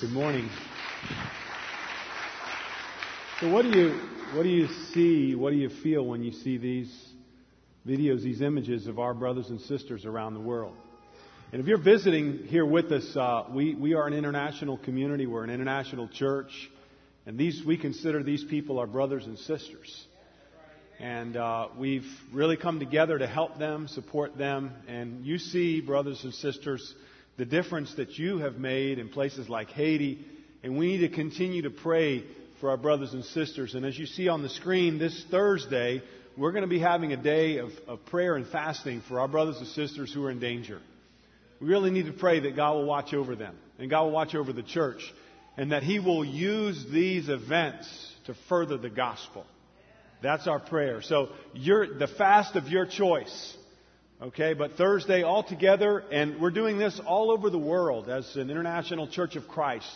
Good morning. So what do you what do you see, what do you feel when you see these videos, these images of our brothers and sisters around the world? And if you're visiting here with us, uh, we, we are an international community. We're an international church. And these, we consider these people our brothers and sisters. And uh, we've really come together to help them, support them. And you see, brothers and sisters, the difference that you have made in places like Haiti. And we need to continue to pray for our brothers and sisters. And as you see on the screen, this Thursday, we're going to be having a day of, of prayer and fasting for our brothers and sisters who are in danger. We really need to pray that God will watch over them and God will watch over the church and that He will use these events to further the gospel. That's our prayer. So the fast of your choice. Okay, but Thursday all together, and we're doing this all over the world as an international church of Christ.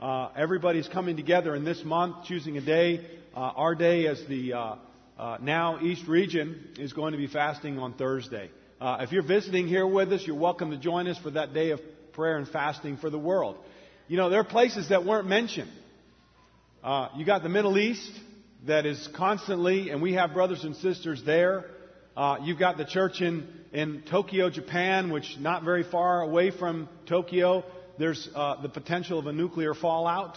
Uh, everybody's coming together in this month, choosing a day. Uh, our day as the uh, uh now East region is going to be fasting on Thursday. Uh, if you're visiting here with us, you're welcome to join us for that day of prayer and fasting for the world. You know, there are places that weren't mentioned. Uh, you got the Middle East, that is constantly, and we have brothers and sisters there. Uh, you've got the church in, in Tokyo, Japan, which not very far away from Tokyo. There's uh, the potential of a nuclear fallout,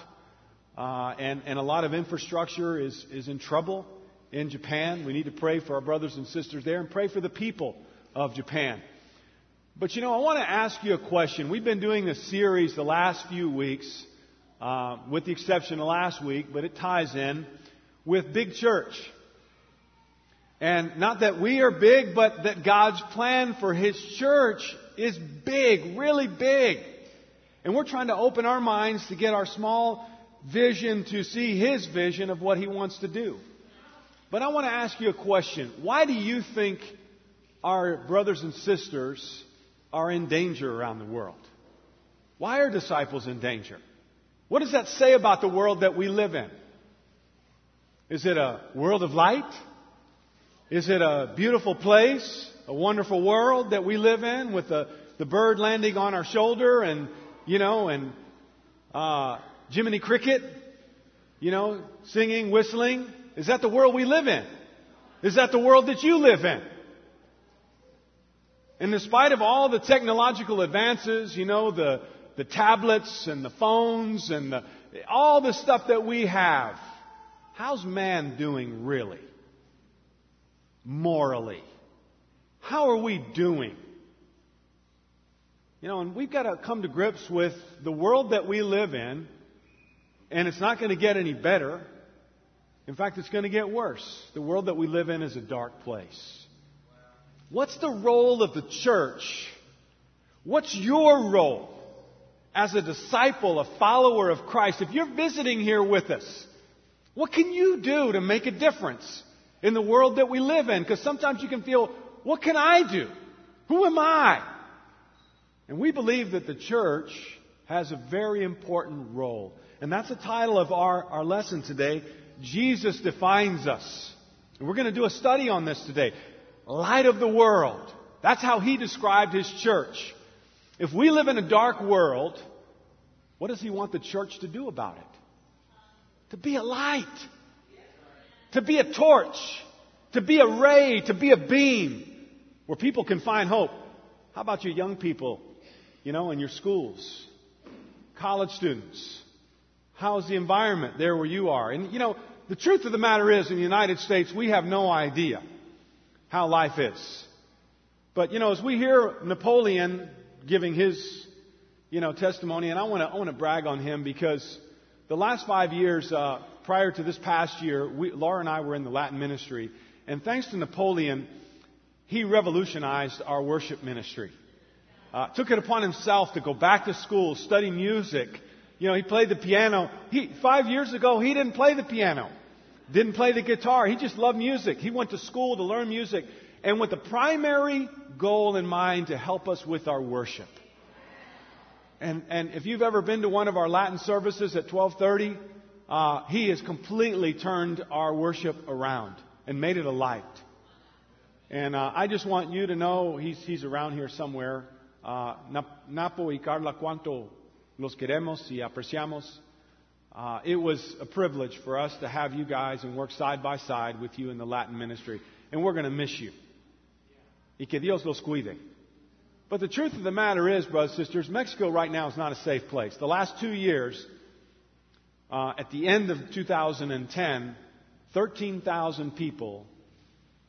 uh, and, and a lot of infrastructure is, is in trouble in Japan. We need to pray for our brothers and sisters there and pray for the people of Japan. But you know, I want to ask you a question. We've been doing this series the last few weeks, uh, with the exception of last week, but it ties in with big church. And not that we are big, but that God's plan for His church is big, really big. And we're trying to open our minds to get our small vision to see His vision of what He wants to do. But I want to ask you a question. Why do you think our brothers and sisters are in danger around the world? Why are disciples in danger? What does that say about the world that we live in? Is it a world of light? Is it a beautiful place, a wonderful world that we live in with the, the bird landing on our shoulder and, you know, and uh, Jiminy Cricket, you know, singing, whistling? Is that the world we live in? Is that the world that you live in? And in spite of all the technological advances, you know, the, the tablets and the phones and the, all the stuff that we have, How's man doing really? Morally. How are we doing? You know, and we've got to come to grips with the world that we live in, and it's not going to get any better. In fact, it's going to get worse. The world that we live in is a dark place. What's the role of the church? What's your role as a disciple, a follower of Christ? If you're visiting here with us, what can you do to make a difference in the world that we live in? Because sometimes you can feel, what can I do? Who am I? And we believe that the church has a very important role. And that's the title of our, our lesson today. Jesus defines us. And we're going to do a study on this today. Light of the world. That's how he described his church. If we live in a dark world, what does he want the church to do about it? to be a light, to be a torch, to be a ray, to be a beam where people can find hope. How about you young people, you know, in your schools, college students? How's the environment there where you are? And, you know, the truth of the matter is, in the United States, we have no idea how life is. But, you know, as we hear Napoleon giving his, you know, testimony, and I want to, I want to brag on him because the last five years, uh, prior to this past year, we, Laura and I were in the Latin ministry. And thanks to Napoleon, he revolutionized our worship ministry. Uh, took it upon himself to go back to school, study music. You know, he played the piano. He, five years ago, he didn't play the piano. Didn't play the guitar. He just loved music. He went to school to learn music. And with the primary goal in mind to help us with our worship. And, and if you've ever been to one of our Latin services at 1230, uh, he has completely turned our worship around and made it a light. And uh, I just want you to know he's, he's around here somewhere. Uh, Napo y Carla, ¿cuánto Los queremos y apreciamos. Uh, it was a privilege for us to have you guys and work side by side with you in the Latin ministry. And we're going to miss you. Y que Dios los cuide. But the truth of the matter is, brothers and sisters, Mexico right now is not a safe place. The last two years, uh, at the end of 2010, 13,000 people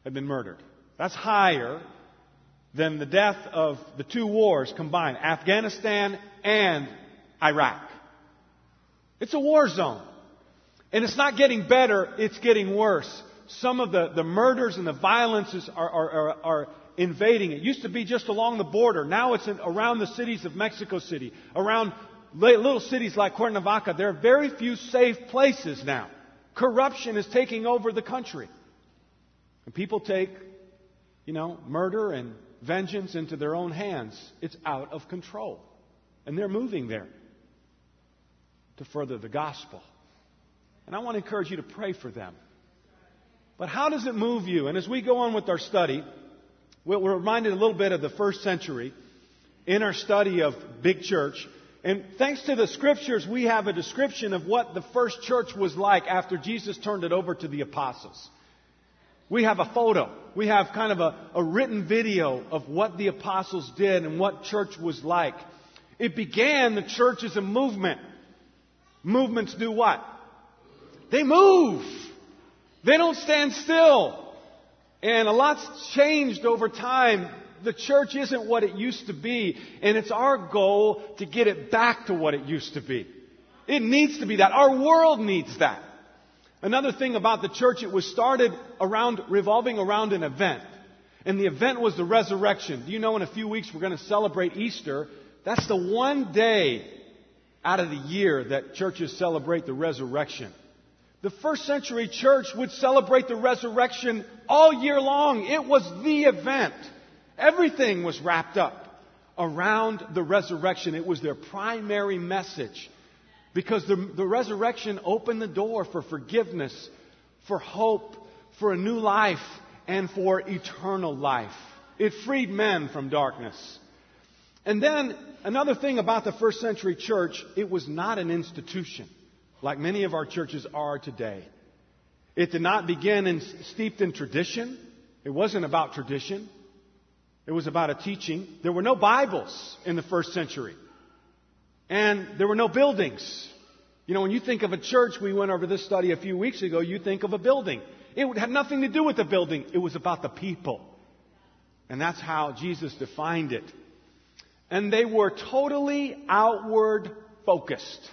have been murdered. That's higher than the death of the two wars combined, Afghanistan and Iraq. It's a war zone. And it's not getting better, it's getting worse. Some of the, the murders and the violences are, are, are, are invading. It used to be just along the border. Now it's in, around the cities of Mexico City, around little cities like Cuernavaca. There are very few safe places now. Corruption is taking over the country. And people take, you know, murder and vengeance into their own hands. It's out of control. And they're moving there to further the gospel. And I want to encourage you to pray for them. But how does it move you? And as we go on with our study, we're reminded a little bit of the first century in our study of big church. And thanks to the scriptures, we have a description of what the first church was like after Jesus turned it over to the apostles. We have a photo. We have kind of a, a written video of what the apostles did and what church was like. It began, the church as a movement. Movements do what? They move. They don't stand still. And a lot's changed over time. The church isn't what it used to be, and it's our goal to get it back to what it used to be. It needs to be that. Our world needs that. Another thing about the church, it was started around, revolving around an event. And the event was the resurrection. Do you know in a few weeks we're going to celebrate Easter? That's the one day out of the year that churches celebrate the resurrection. The first century church would celebrate the resurrection all year long. It was the event. Everything was wrapped up around the resurrection. It was their primary message. Because the, the resurrection opened the door for forgiveness, for hope, for a new life, and for eternal life. It freed men from darkness. And then another thing about the first century church, it was not an institution like many of our churches are today. It did not begin in, steeped in tradition. It wasn't about tradition. It was about a teaching. There were no Bibles in the first century. And there were no buildings. You know, when you think of a church, we went over this study a few weeks ago, you think of a building. It had nothing to do with the building. It was about the people. And that's how Jesus defined it. And they were totally outward focused.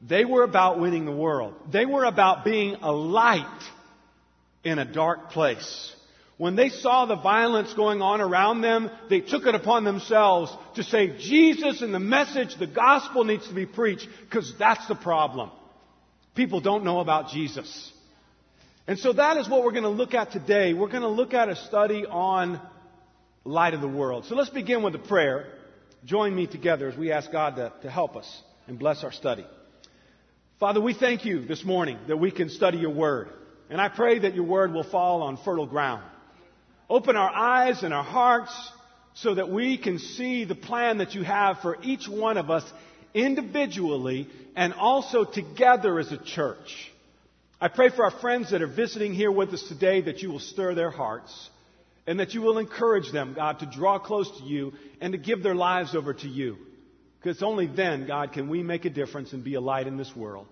They were about winning the world. They were about being a light in a dark place. When they saw the violence going on around them, they took it upon themselves to say, Jesus and the message, the gospel needs to be preached, because that's the problem. People don't know about Jesus. And so that is what we're going to look at today. We're going to look at a study on light of the world. So let's begin with a prayer. Join me together as we ask God to, to help us and bless our study. Father, we thank you this morning that we can study your word. And I pray that your word will fall on fertile ground. Open our eyes and our hearts so that we can see the plan that you have for each one of us individually and also together as a church. I pray for our friends that are visiting here with us today that you will stir their hearts and that you will encourage them, God, to draw close to you and to give their lives over to you. Because only then, God, can we make a difference and be a light in this world.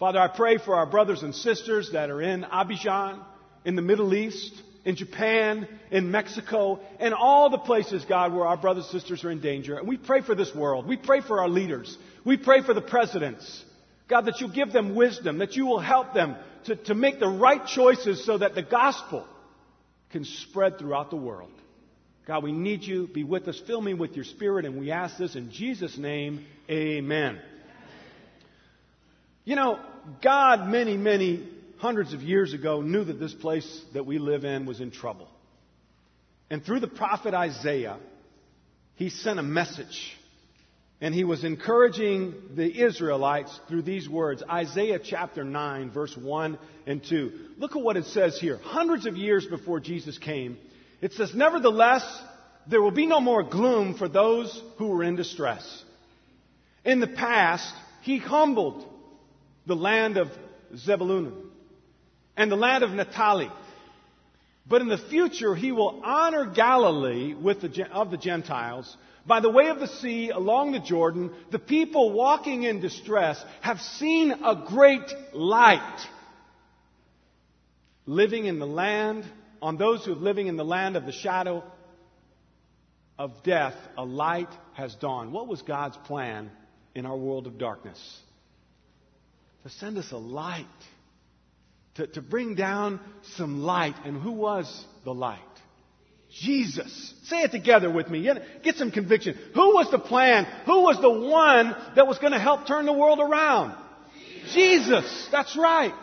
Father, I pray for our brothers and sisters that are in Abidjan, in the Middle East, in Japan, in Mexico, and all the places, God, where our brothers and sisters are in danger. And we pray for this world. We pray for our leaders. We pray for the presidents. God, that you give them wisdom, that you will help them to, to make the right choices so that the gospel can spread throughout the world. God, we need you. Be with us. Fill me with your spirit. And we ask this in Jesus' name. Amen. You know, God, many, many hundreds of years ago, knew that this place that we live in was in trouble. And through the prophet Isaiah, he sent a message. And he was encouraging the Israelites through these words Isaiah chapter 9, verse 1 and 2. Look at what it says here. Hundreds of years before Jesus came, it says, Nevertheless, there will be no more gloom for those who are in distress. In the past, he humbled the land of Zebulun and the land of Naphtali. But in the future, he will honor Galilee with the, of the Gentiles. By the way of the sea, along the Jordan, the people walking in distress have seen a great light. Living in the land, on those who are living in the land of the shadow of death, a light has dawned. What was God's plan in our world of darkness? To send us a light to, to bring down some light. And who was the light? Jesus. Say it together with me. Get some conviction. Who was the plan? Who was the one that was going to help turn the world around? Jesus. That's right.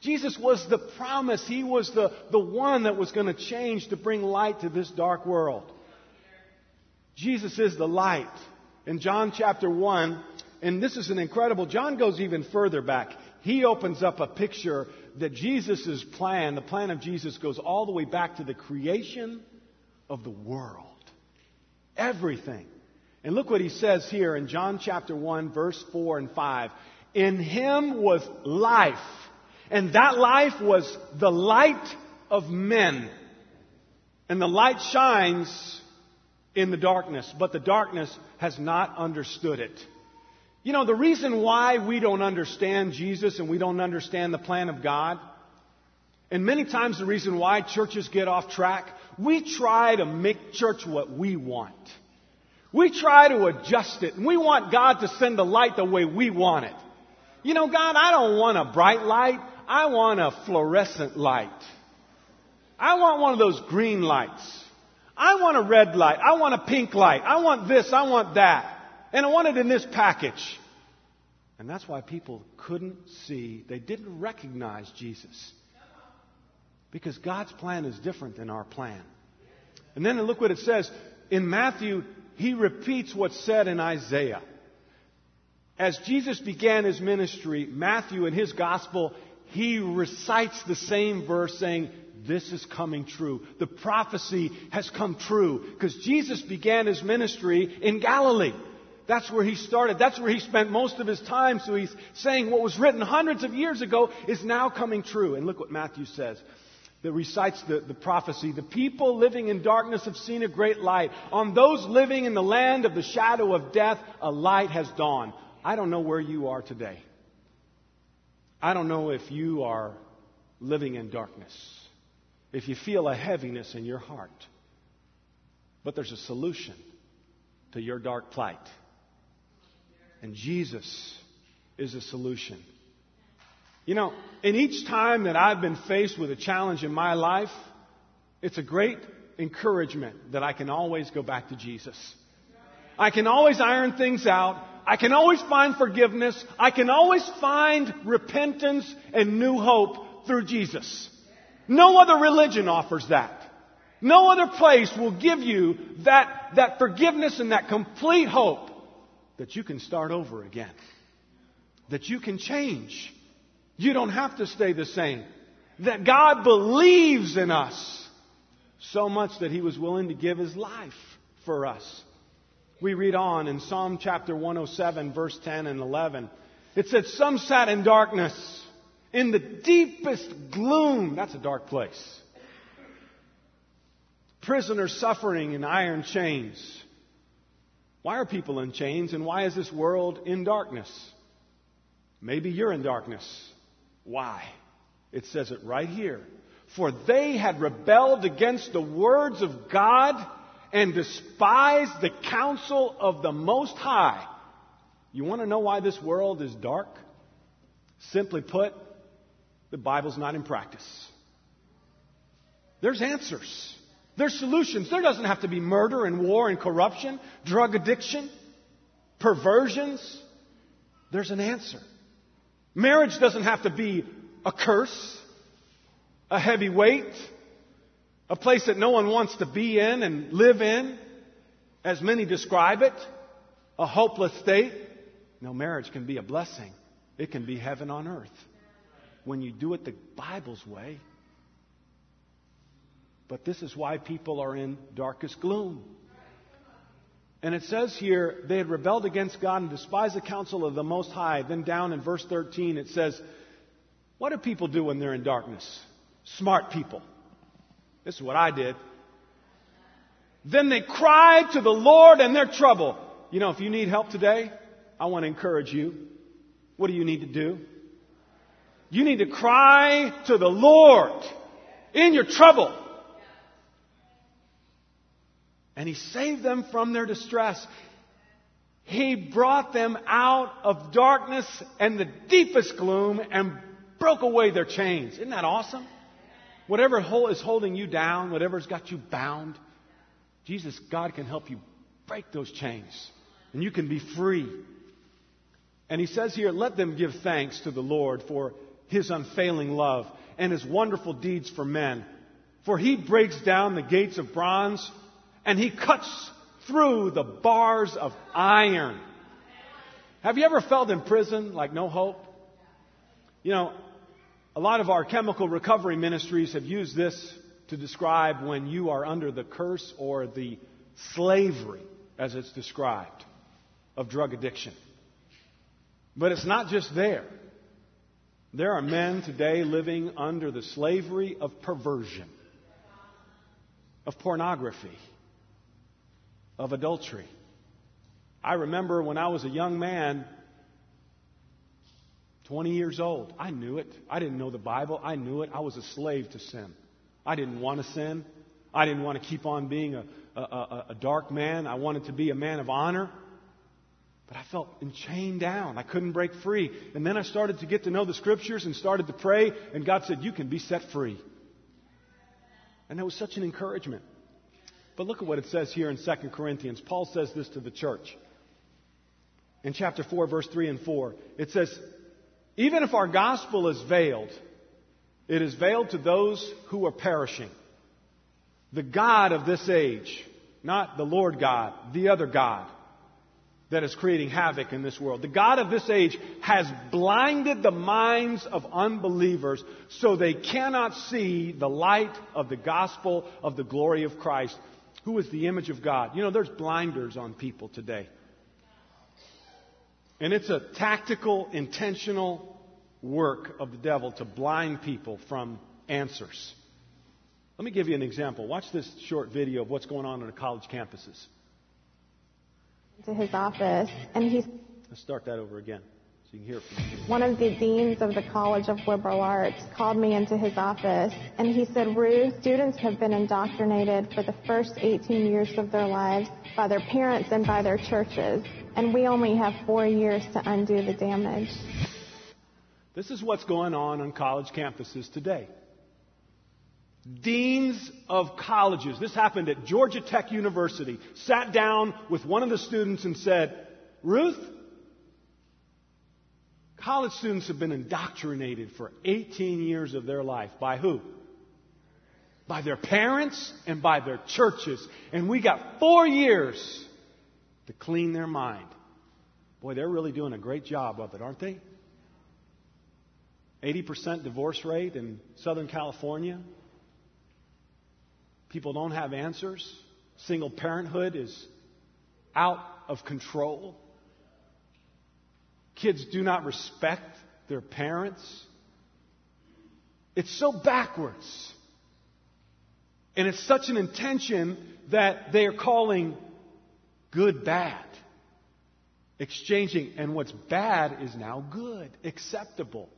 Jesus was the promise. He was the, the one that was going to change to bring light to this dark world. Jesus is the light. In John chapter 1, and this is an incredible, John goes even further back he opens up a picture that Jesus' plan, the plan of Jesus, goes all the way back to the creation of the world. Everything. And look what he says here in John chapter 1, verse 4 and 5. In him was life, and that life was the light of men. And the light shines in the darkness, but the darkness has not understood it. You know, the reason why we don't understand Jesus and we don't understand the plan of God, and many times the reason why churches get off track, we try to make church what we want. We try to adjust it, and we want God to send the light the way we want it. You know, God, I don't want a bright light. I want a fluorescent light. I want one of those green lights. I want a red light. I want a pink light. I want this. I want that. And I want it in this package. And that's why people couldn't see, they didn't recognize Jesus. Because God's plan is different than our plan. And then look what it says. In Matthew, he repeats what's said in Isaiah. As Jesus began his ministry, Matthew in his gospel, he recites the same verse saying, This is coming true. The prophecy has come true. Because Jesus began his ministry in Galilee. That's where he started. That's where he spent most of his time. So he's saying what was written hundreds of years ago is now coming true. And look what Matthew says. That recites the, the prophecy. The people living in darkness have seen a great light. On those living in the land of the shadow of death, a light has dawned. I don't know where you are today. I don't know if you are living in darkness. If you feel a heaviness in your heart. But there's a solution to your dark plight. And Jesus is a solution. You know, in each time that I've been faced with a challenge in my life, it's a great encouragement that I can always go back to Jesus. I can always iron things out. I can always find forgiveness. I can always find repentance and new hope through Jesus. No other religion offers that. No other place will give you that, that forgiveness and that complete hope that you can start over again, that you can change. You don't have to stay the same. That God believes in us so much that He was willing to give His life for us. We read on in Psalm chapter 107, verse 10 and 11. It said, Some sat in darkness, in the deepest gloom. That's a dark place. Prisoners suffering in iron chains. Why are people in chains and why is this world in darkness? Maybe you're in darkness. Why? It says it right here. For they had rebelled against the words of God and despised the counsel of the Most High. You want to know why this world is dark? Simply put, the Bible's not in practice. There's answers. There's solutions. There doesn't have to be murder and war and corruption, drug addiction, perversions. There's an answer. Marriage doesn't have to be a curse, a heavy weight, a place that no one wants to be in and live in, as many describe it, a hopeless state. No, marriage can be a blessing. It can be heaven on earth when you do it the Bible's way. But this is why people are in darkest gloom. And it says here, they had rebelled against God and despised the counsel of the Most High. Then down in verse 13, it says, What do people do when they're in darkness? Smart people. This is what I did. Then they cried to the Lord in their trouble. You know, if you need help today, I want to encourage you. What do you need to do? You need to cry to the Lord in your trouble. And He saved them from their distress. He brought them out of darkness and the deepest gloom and broke away their chains. Isn't that awesome? Whatever is holding you down, whatever's got you bound, Jesus, God can help you break those chains. And you can be free. And he says here, let them give thanks to the Lord for his unfailing love and his wonderful deeds for men. For he breaks down the gates of bronze and he cuts through the bars of iron. Have you ever felt in prison like no hope? You know, a lot of our chemical recovery ministries have used this to describe when you are under the curse or the slavery, as it's described, of drug addiction. But it's not just there. There are men today living under the slavery of perversion, of pornography, of adultery. I remember when I was a young man, 20 years old, I knew it. I didn't know the Bible. I knew it. I was a slave to sin. I didn't want to sin. I didn't want to keep on being a, a, a, a dark man. I wanted to be a man of honor. But I felt chained down. I couldn't break free. And then I started to get to know the scriptures and started to pray, and God said, You can be set free. And that was such an encouragement. But look at what it says here in 2 Corinthians. Paul says this to the church. In chapter 4, verse 3 and 4, it says, Even if our gospel is veiled, it is veiled to those who are perishing. The God of this age, not the Lord God, the other God that is creating havoc in this world. The God of this age has blinded the minds of unbelievers so they cannot see the light of the gospel of the glory of Christ, who is the image of God. You know, there's blinders on people today. And it's a tactical, intentional work of the devil to blind people from answers. Let me give you an example. Watch this short video of what's going on on the college campuses. To his office, and he's. Let's start that over again so you can hear from One of the deans of the College of Liberal Arts called me into his office, and he said, Ruth, students have been indoctrinated for the first 18 years of their lives by their parents and by their churches, and we only have four years to undo the damage. This is what's going on on college campuses today. Deans of colleges, this happened at Georgia Tech University, sat down with one of the students and said, Ruth, college students have been indoctrinated for 18 years of their life. By who? By their parents and by their churches. And we got four years to clean their mind. Boy, they're really doing a great job of it, aren't they? 80% divorce rate in Southern California. People don't have answers. Single parenthood is out of control. Kids do not respect their parents. It's so backwards. And it's such an intention that they are calling good bad. Exchanging. And what's bad is now good, acceptable.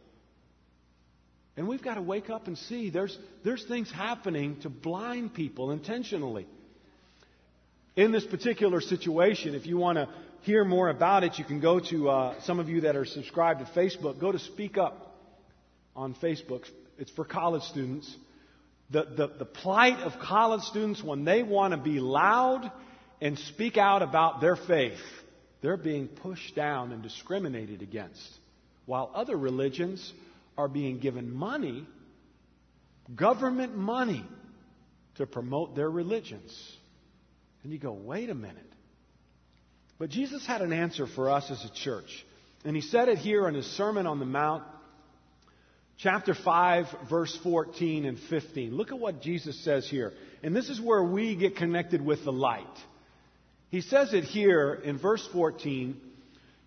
And we've got to wake up and see there's, there's things happening to blind people intentionally. In this particular situation, if you want to hear more about it, you can go to uh, some of you that are subscribed to Facebook, go to Speak Up on Facebook. It's for college students. The, the, the plight of college students when they want to be loud and speak out about their faith, they're being pushed down and discriminated against. While other religions are being given money, government money, to promote their religions. And you go, wait a minute. But Jesus had an answer for us as a church. And he said it here in his Sermon on the Mount, chapter 5, verse 14 and 15. Look at what Jesus says here. And this is where we get connected with the light. He says it here in verse 14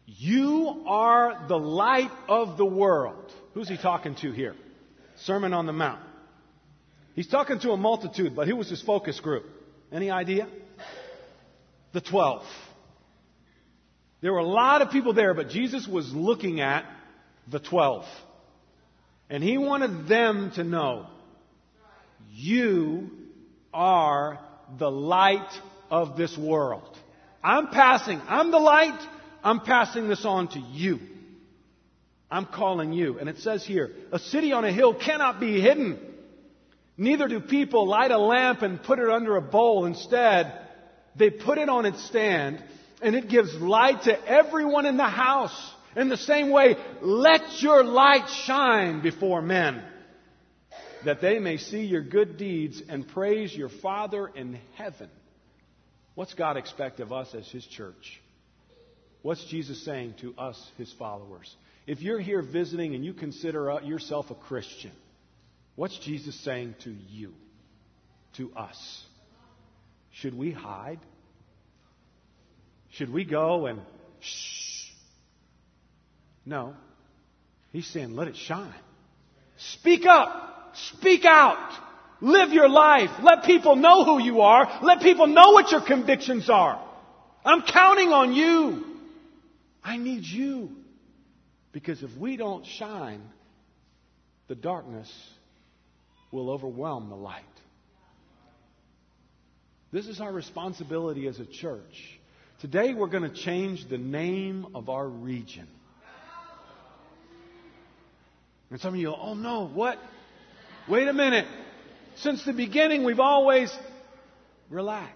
You are the light of the world. Who's he talking to here? Sermon on the Mount. He's talking to a multitude, but who was his focus group? Any idea? The twelve. There were a lot of people there, but Jesus was looking at the twelve. And he wanted them to know you are the light of this world. I'm passing, I'm the light, I'm passing this on to you. I'm calling you. And it says here, a city on a hill cannot be hidden. Neither do people light a lamp and put it under a bowl. Instead, they put it on its stand and it gives light to everyone in the house. In the same way, let your light shine before men that they may see your good deeds and praise your Father in heaven. What's God expect of us as His church? What's Jesus saying to us, His followers? If you're here visiting and you consider uh, yourself a Christian, what's Jesus saying to you, to us? Should we hide? Should we go and shh? No. He's saying, let it shine. Speak up. Speak out. Live your life. Let people know who you are. Let people know what your convictions are. I'm counting on you. I need you. Because if we don't shine, the darkness will overwhelm the light. This is our responsibility as a church. Today we're going to change the name of our region. And some of you, go, oh no, what? Wait a minute. Since the beginning, we've always relax.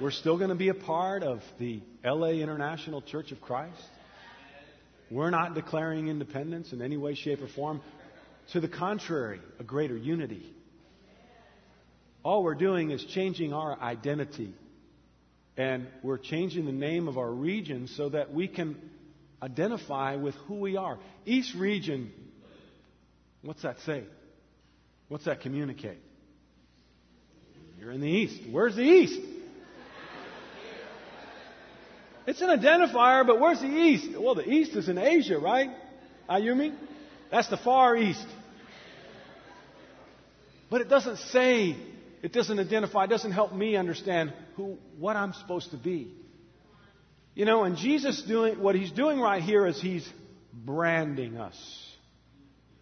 We're still going to be a part of the LA International Church of Christ. We're not declaring independence in any way, shape, or form. To the contrary, a greater unity. All we're doing is changing our identity. And we're changing the name of our region so that we can identify with who we are. East region, what's that say? What's that communicate? You're in the East. Where's the East? It's an identifier, but where's the East? Well, the East is in Asia, right? Ah, Ayumi? That's the Far East. But it doesn't say, it doesn't identify, it doesn't help me understand who, what I'm supposed to be. You know, and Jesus doing, what he's doing right here is he's branding us.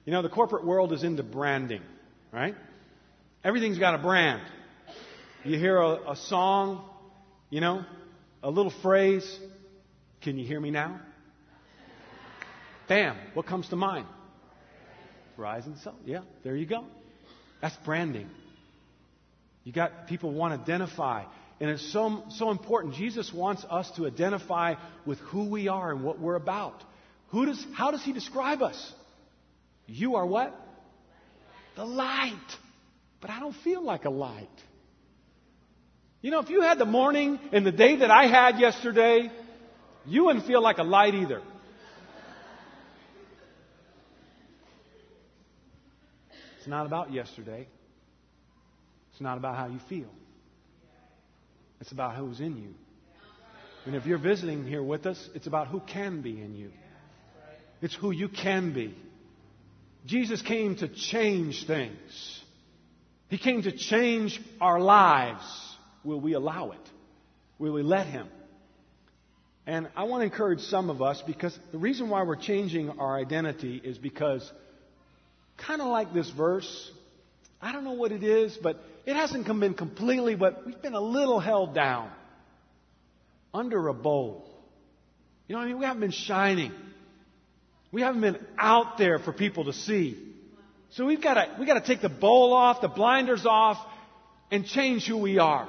You know, the corporate world is into branding, right? Everything's got a brand. You hear a, a song, you know, a little phrase, can you hear me now? Bam, what comes to mind? Verizon Cell. Yeah, there you go. That's branding. You got people want to identify. And it's so, so important. Jesus wants us to identify with who we are and what we're about. Who does, how does he describe us? You are what? The light. But I don't feel like a light. You know, if you had the morning and the day that I had yesterday, you wouldn't feel like a light either. It's not about yesterday. It's not about how you feel. It's about who's in you. And if you're visiting here with us, it's about who can be in you. It's who you can be. Jesus came to change things. He came to change our lives. Will we allow it? Will we let Him? And I want to encourage some of us because the reason why we're changing our identity is because, kind of like this verse, I don't know what it is, but it hasn't come in completely, but we've been a little held down under a bowl. You know what I mean? We haven't been shining. We haven't been out there for people to see. So we've got to, we've got to take the bowl off, the blinders off, and change who we are.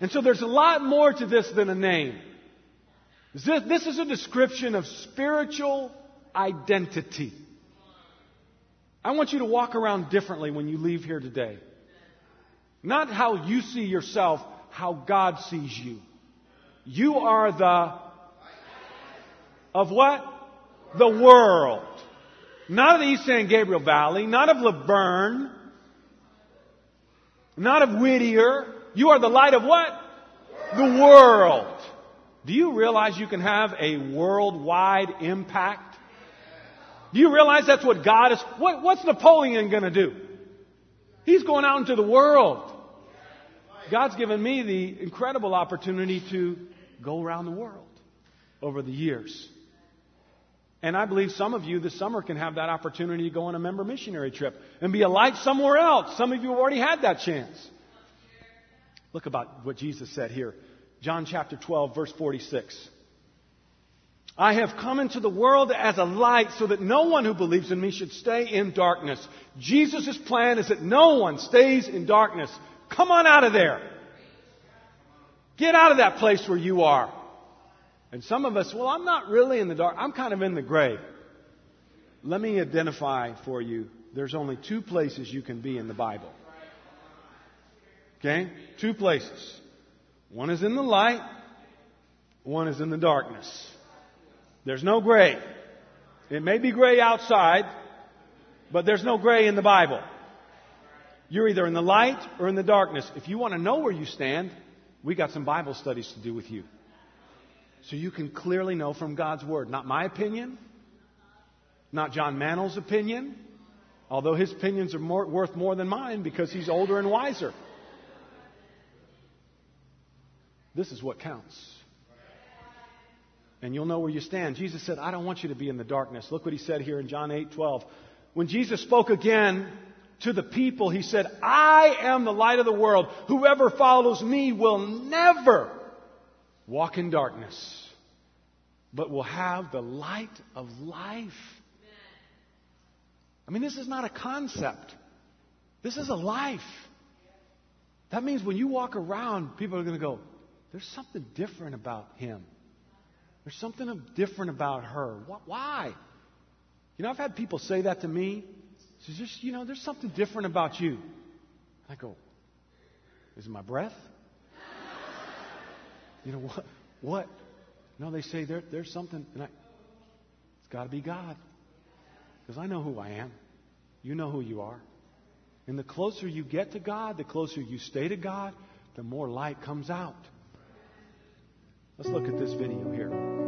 And so there's a lot more to this than a name. This, this is a description of spiritual identity. I want you to walk around differently when you leave here today. Not how you see yourself, how God sees you. You are the of what? The world. Not of the East San Gabriel Valley, not of La Verne, not of Whittier, you are the light of what? The world. Do you realize you can have a worldwide impact? Do you realize that's what God is? What, what's Napoleon going to do? He's going out into the world. God's given me the incredible opportunity to go around the world over the years. And I believe some of you this summer can have that opportunity to go on a member missionary trip and be a light somewhere else. Some of you have already had that chance. Look about what Jesus said here. John chapter 12, verse 46. I have come into the world as a light so that no one who believes in me should stay in darkness. Jesus' plan is that no one stays in darkness. Come on out of there. Get out of that place where you are. And some of us, well, I'm not really in the dark. I'm kind of in the gray. Let me identify for you. There's only two places you can be in the Bible. Okay? Two places. One is in the light, one is in the darkness. There's no gray. It may be gray outside, but there's no gray in the Bible. You're either in the light or in the darkness. If you want to know where you stand, we got some Bible studies to do with you. So you can clearly know from God's Word. Not my opinion, not John Mannell's opinion, although his opinions are more, worth more than mine because he's older and wiser. This is what counts. And you'll know where you stand. Jesus said, I don't want you to be in the darkness. Look what he said here in John 8 12. When Jesus spoke again to the people, he said, I am the light of the world. Whoever follows me will never walk in darkness, but will have the light of life. I mean, this is not a concept. This is a life. That means when you walk around, people are going to go, there's something different about him. There's something different about her. Why? You know, I've had people say that to me. It's just, you know, there's something different about you. I go, is it my breath? You know, what? What? No, they say there, there's something, and I, it's got to be God. Because I know who I am. You know who you are. And the closer you get to God, the closer you stay to God, the more light comes out. Let's look at this video here.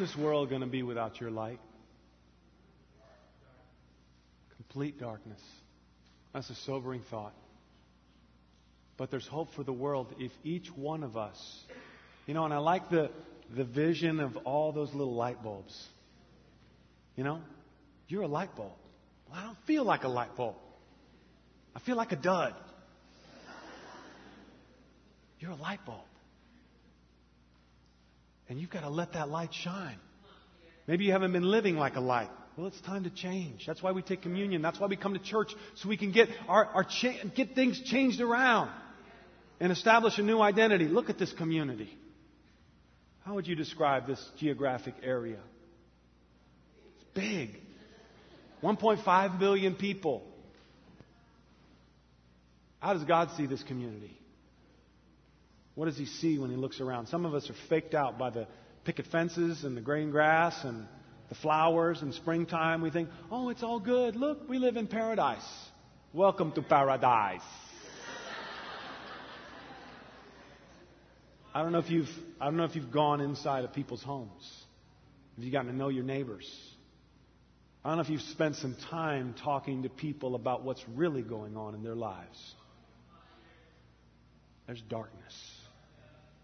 This world going to be without your light? Complete darkness. That's a sobering thought. But there's hope for the world if each one of us, you know, and I like the, the vision of all those little light bulbs. You know, you're a light bulb. Well, I don't feel like a light bulb. I feel like a dud. You're a light bulb. And you've got to let that light shine. Maybe you haven't been living like a light. Well, it's time to change. That's why we take communion. That's why we come to church so we can get our, our cha- get things changed around and establish a new identity. Look at this community. How would you describe this geographic area? It's big. 1.5 billion people. How does God see this community? What does he see when he looks around? Some of us are faked out by the picket fences and the green grass and the flowers and springtime. We think, oh, it's all good. Look, we live in paradise. Welcome to paradise. I don't know if you've, I don't know if you've gone inside of people's homes. Have you gotten to know your neighbors? I don't know if you've spent some time talking to people about what's really going on in their lives. There's darkness.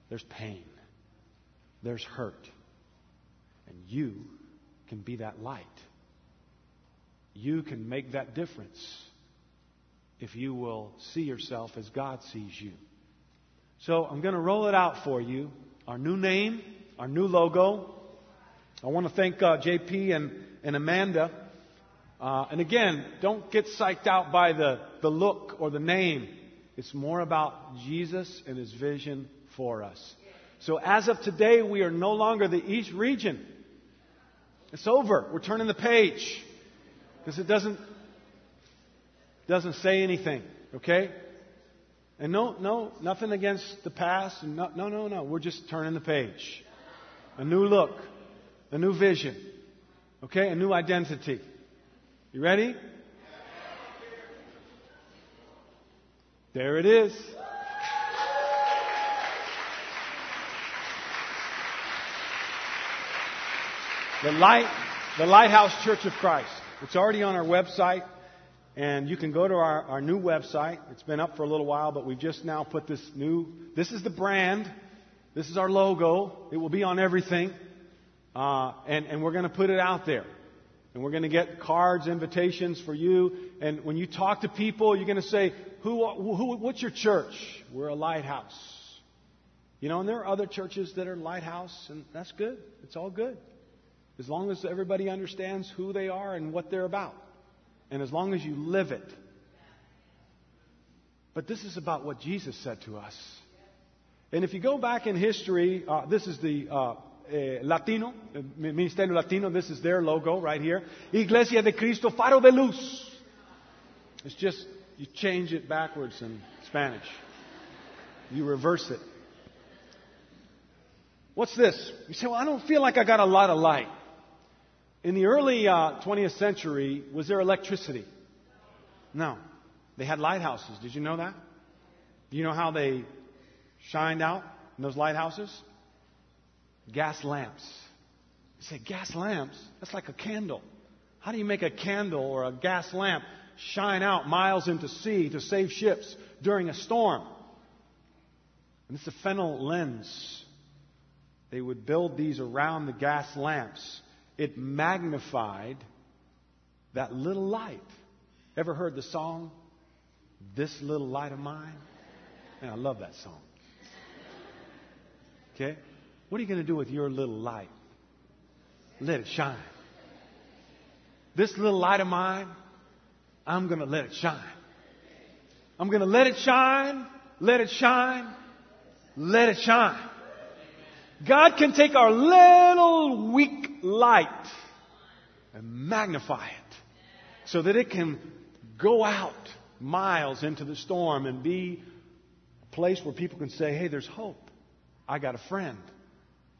There's pain. There's hurt. And you can be that light. You can make that difference if you will see yourself as God sees you. So I'm going to roll it out for you. Our new name, our new logo. I want to thank uh, JP and, and Amanda. Uh, and again, don't get psyched out by the, the look or the name. It's more about Jesus and his vision for us. So as of today, we are no longer the East region. It's over. We're turning the page. Because it doesn't, doesn't say anything. Okay? And no, no, nothing against the past. No, no, no, no. We're just turning the page. A new look. A new vision. Okay? A new identity. You ready? There it is. The light, the Lighthouse Church of Christ. It's already on our website, and you can go to our, our new website. It's been up for a little while, but we've just now put this new. This is the brand. This is our logo. It will be on everything, uh, and and we're going to put it out there. And we're going to get cards, invitations for you. And when you talk to people, you're going to say, who, who, what's your church? We're a lighthouse. You know, and there are other churches that are lighthouse, and that's good. It's all good. As long as everybody understands who they are and what they're about. And as long as you live it. But this is about what Jesus said to us. And if you go back in history, uh, this is the uh, eh, Latino, eh, Ministerio Latino, this is their logo right here. Iglesia de Cristo, Faro de Luz. It's just, you change it backwards in Spanish. You reverse it. What's this? You say, well, I don't feel like I got a lot of light. In the early uh, 20th century, was there electricity? No. They had lighthouses. Did you know that? Do you know how they shined out in those lighthouses? Gas lamps. You say, gas lamps? That's like a candle. How do you make a candle or a gas lamp shine out miles into sea to save ships during a storm? And it's a Fresnel lens. They would build these around the gas lamps it magnified that little light. Ever heard the song, This Little Light of Mine? And I love that song. Okay? What are you going to do with your little light? Let it shine. This little light of mine, I'm going to let it shine. I'm going to let it shine, let it shine, let it shine. God can take our little weak light and magnify it so that it can go out miles into the storm and be a place where people can say, hey, there's hope. I got a friend.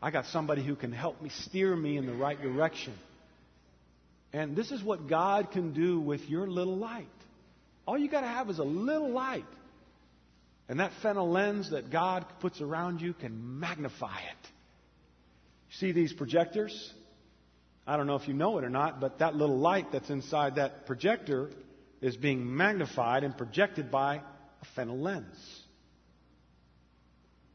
I got somebody who can help me steer me in the right direction. And this is what God can do with your little light. All you got to have is a little light. And that Fresnel lens that God puts around you can magnify it. See these projectors? I don't know if you know it or not, but that little light that's inside that projector is being magnified and projected by a Fresnel lens.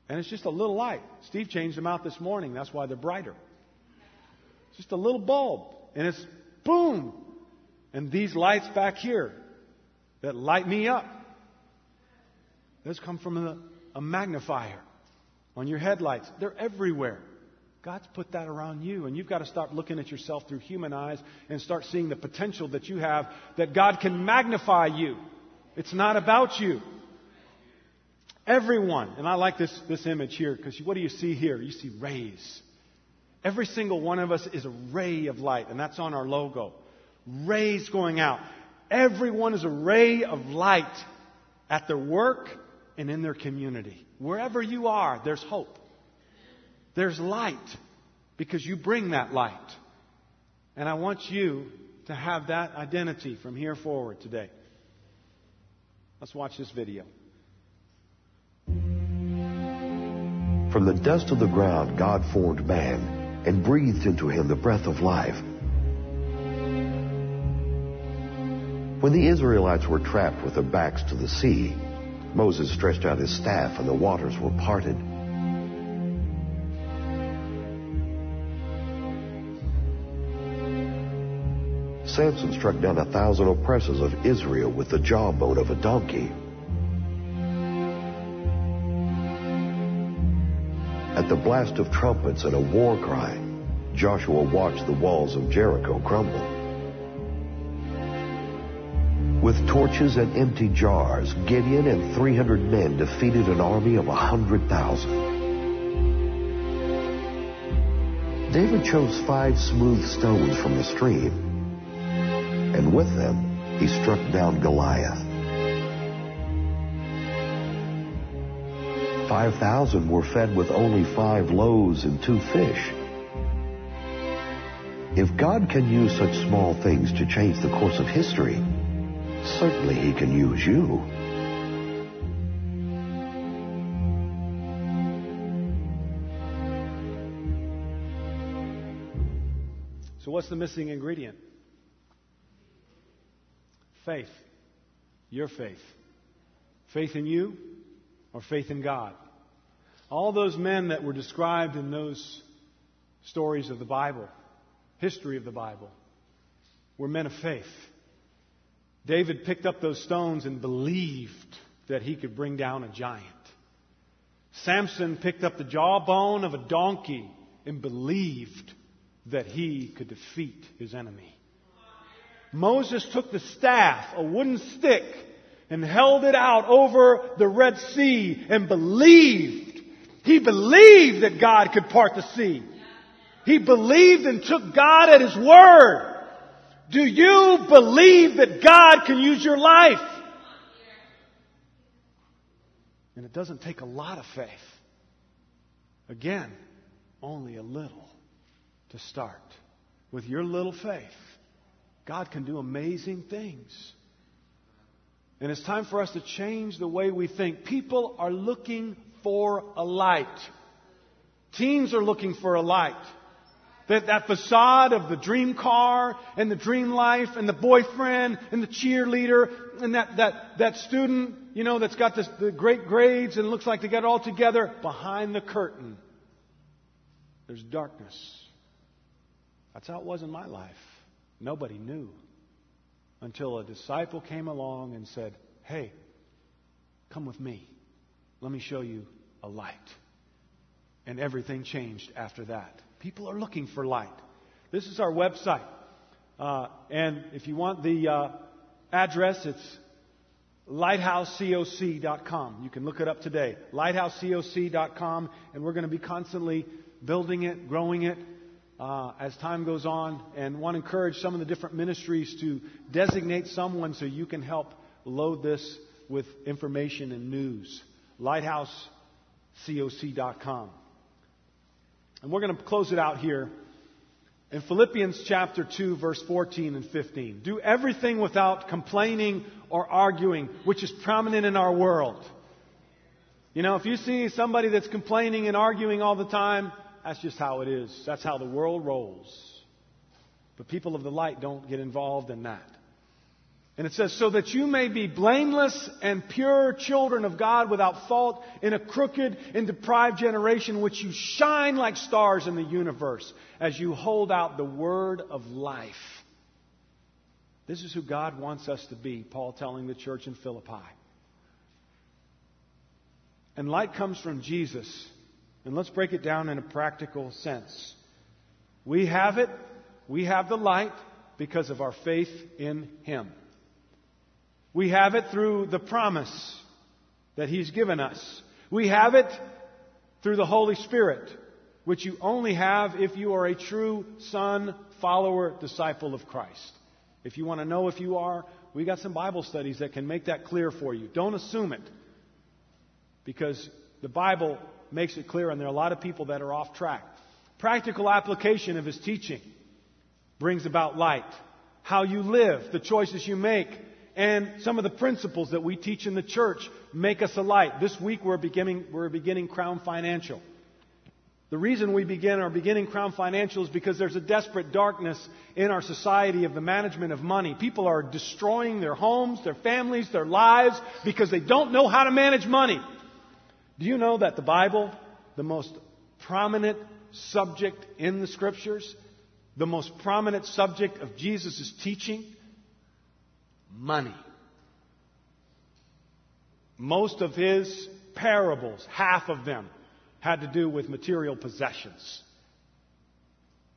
And it's just a little light. Steve changed them out this morning. That's why they're brighter. It's just a little bulb. And it's boom. And these lights back here that light me up, those come from a, a magnifier on your headlights. They're everywhere. God's put that around you, and you've got to start looking at yourself through human eyes and start seeing the potential that you have, that God can magnify you. It's not about you. Everyone, and I like this, this image here, because what do you see here? You see rays. Every single one of us is a ray of light, and that's on our logo. Rays going out. Everyone is a ray of light at their work and in their community. Wherever you are, there's hope. There's light because you bring that light. And I want you to have that identity from here forward today. Let's watch this video. From the dust of the ground, God formed man and breathed into him the breath of life. When the Israelites were trapped with their backs to the sea, Moses stretched out his staff and the waters were parted. Samson struck down a thousand oppressors of Israel with the jawbone of a donkey. At the blast of trumpets and a war cry, Joshua watched the walls of Jericho crumble. With torches and empty jars, Gideon and 300 men defeated an army of 100,000. David chose five smooth stones from the stream, and with them he struck down Goliath. 5,000 were fed with only five loaves and two fish. If God can use such small things to change the course of history, certainly he can use you. So, what's the missing ingredient? Faith. Your faith. Faith in you or faith in God. All those men that were described in those stories of the Bible, history of the Bible, were men of faith. David picked up those stones and believed that he could bring down a giant. Samson picked up the jawbone of a donkey and believed that he could defeat his enemy. Moses took the staff, a wooden stick, and held it out over the Red Sea and believed. He believed that God could part the sea. He believed and took God at His word. Do you believe that God can use your life? And it doesn't take a lot of faith. Again, only a little to start. With your little faith, God can do amazing things. And it's time for us to change the way we think. People are looking for a light. Teens are looking for a light. That, that facade of the dream car and the dream life and the boyfriend and the cheerleader and that, that, that student, you know, that's got this, the great grades and looks like they got it all together. Behind the curtain, there's darkness. That's how it was in my life. Nobody knew until a disciple came along and said, Hey, come with me. Let me show you a light. And everything changed after that. People are looking for light. This is our website. Uh, and if you want the uh, address, it's lighthousecoc.com. You can look it up today. Lighthousecoc.com. And we're going to be constantly building it, growing it. Uh, as time goes on, and want to encourage some of the different ministries to designate someone so you can help load this with information and news. LighthouseCoc.com. And we're going to close it out here in Philippians chapter 2, verse 14 and 15. Do everything without complaining or arguing, which is prominent in our world. You know, if you see somebody that's complaining and arguing all the time, that's just how it is. That's how the world rolls. But people of the light don't get involved in that. And it says, so that you may be blameless and pure children of God without fault in a crooked and deprived generation, which you shine like stars in the universe as you hold out the word of life. This is who God wants us to be, Paul telling the church in Philippi. And light comes from Jesus. And let's break it down in a practical sense. We have it, we have the light because of our faith in Him. We have it through the promise that He's given us. We have it through the Holy Spirit, which you only have if you are a true son, follower, disciple of Christ. If you want to know if you are, we got some Bible studies that can make that clear for you. Don't assume it. Because the Bible makes it clear, and there are a lot of people that are off track. Practical application of his teaching brings about light. How you live, the choices you make, and some of the principles that we teach in the church make us a light. This week we're beginning, we're beginning Crown Financial. The reason we begin our beginning Crown Financial is because there's a desperate darkness in our society of the management of money. People are destroying their homes, their families, their lives because they don't know how to manage money. Do you know that the Bible, the most prominent subject in the scriptures, the most prominent subject of Jesus' teaching? Money. Most of his parables, half of them, had to do with material possessions.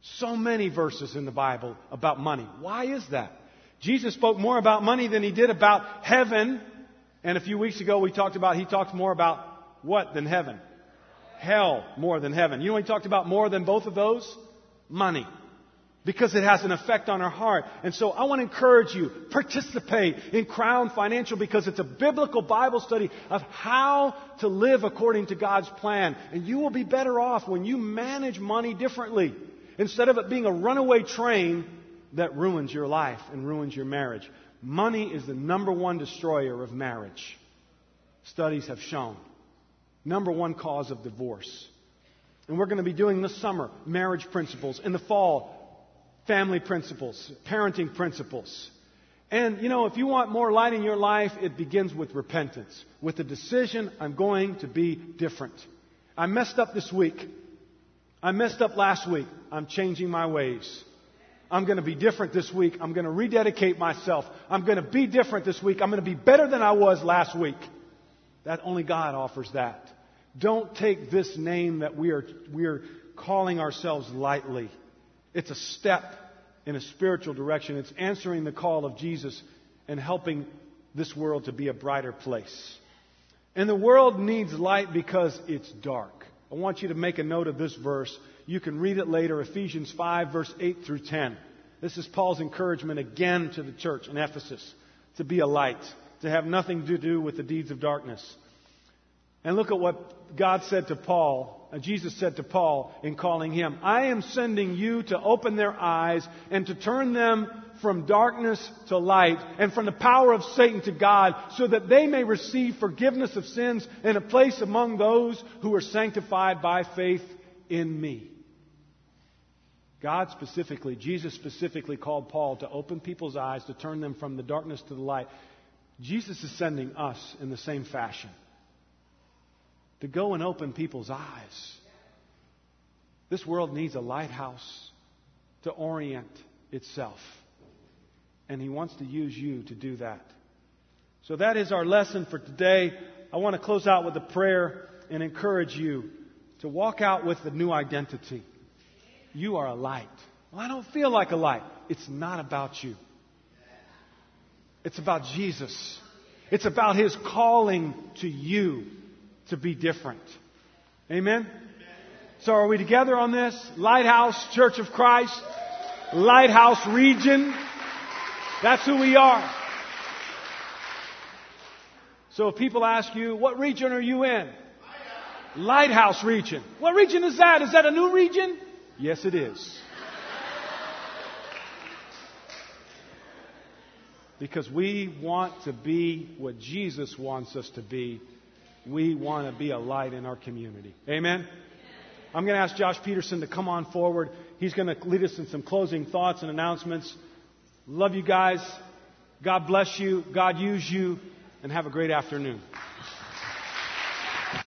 So many verses in the Bible about money. Why is that? Jesus spoke more about money than he did about heaven. And a few weeks ago we talked about, he talked more about what than heaven? Hell more than heaven. You know he talked about more than both of those? Money because it has an effect on our heart. And so I want to encourage you, participate in Crown Financial because it's a biblical Bible study of how to live according to God's plan. And you will be better off when you manage money differently instead of it being a runaway train that ruins your life and ruins your marriage. Money is the number one destroyer of marriage. Studies have shown. Number one cause of divorce. And we're going to be doing this summer marriage principles. In the fall, family principles, parenting principles. And, you know, if you want more light in your life, it begins with repentance, with the decision, I'm going to be different. I messed up this week. I messed up last week. I'm changing my ways. I'm going to be different this week. I'm going to rededicate myself. I'm going to be different this week. I'm going to be better than I was last week. That only God offers that. Don't take this name that we are, we are calling ourselves lightly. It's a step in a spiritual direction. It's answering the call of Jesus and helping this world to be a brighter place. And the world needs light because it's dark. I want you to make a note of this verse. You can read it later, Ephesians 5, verse 8 through 10. This is Paul's encouragement again to the church in Ephesus to be a light, to have nothing to do with the deeds of darkness. And look at what God said to Paul Uh, Jesus said to Paul in calling him, I am sending you to open their eyes and to turn them from darkness to light and from the power of Satan to God so that they may receive forgiveness of sins and a place among those who are sanctified by faith in me. God specifically, Jesus specifically called Paul to open people's eyes, to turn them from the darkness to the light. Jesus is sending us in the same fashion to go and open people's eyes. This world needs a lighthouse to orient itself. And He wants to use you to do that. So that is our lesson for today. I want to close out with a prayer and encourage you to walk out with a new identity. You are a light. Well, I don't feel like a light. It's not about you. It's about Jesus. It's about His calling to you to be different. Amen? So are we together on this? Lighthouse Church of Christ, Lighthouse Region. That's who we are. So if people ask you, what region are you in? Lighthouse region. What region is that? Is that a new region? Yes, it is. Because we want to be what Jesus wants us to be we want to be a light in our community. Amen? I'm going to ask Josh Peterson to come on forward. He's going to lead us in some closing thoughts and announcements. Love you guys. God bless you. God use you. And have a great afternoon.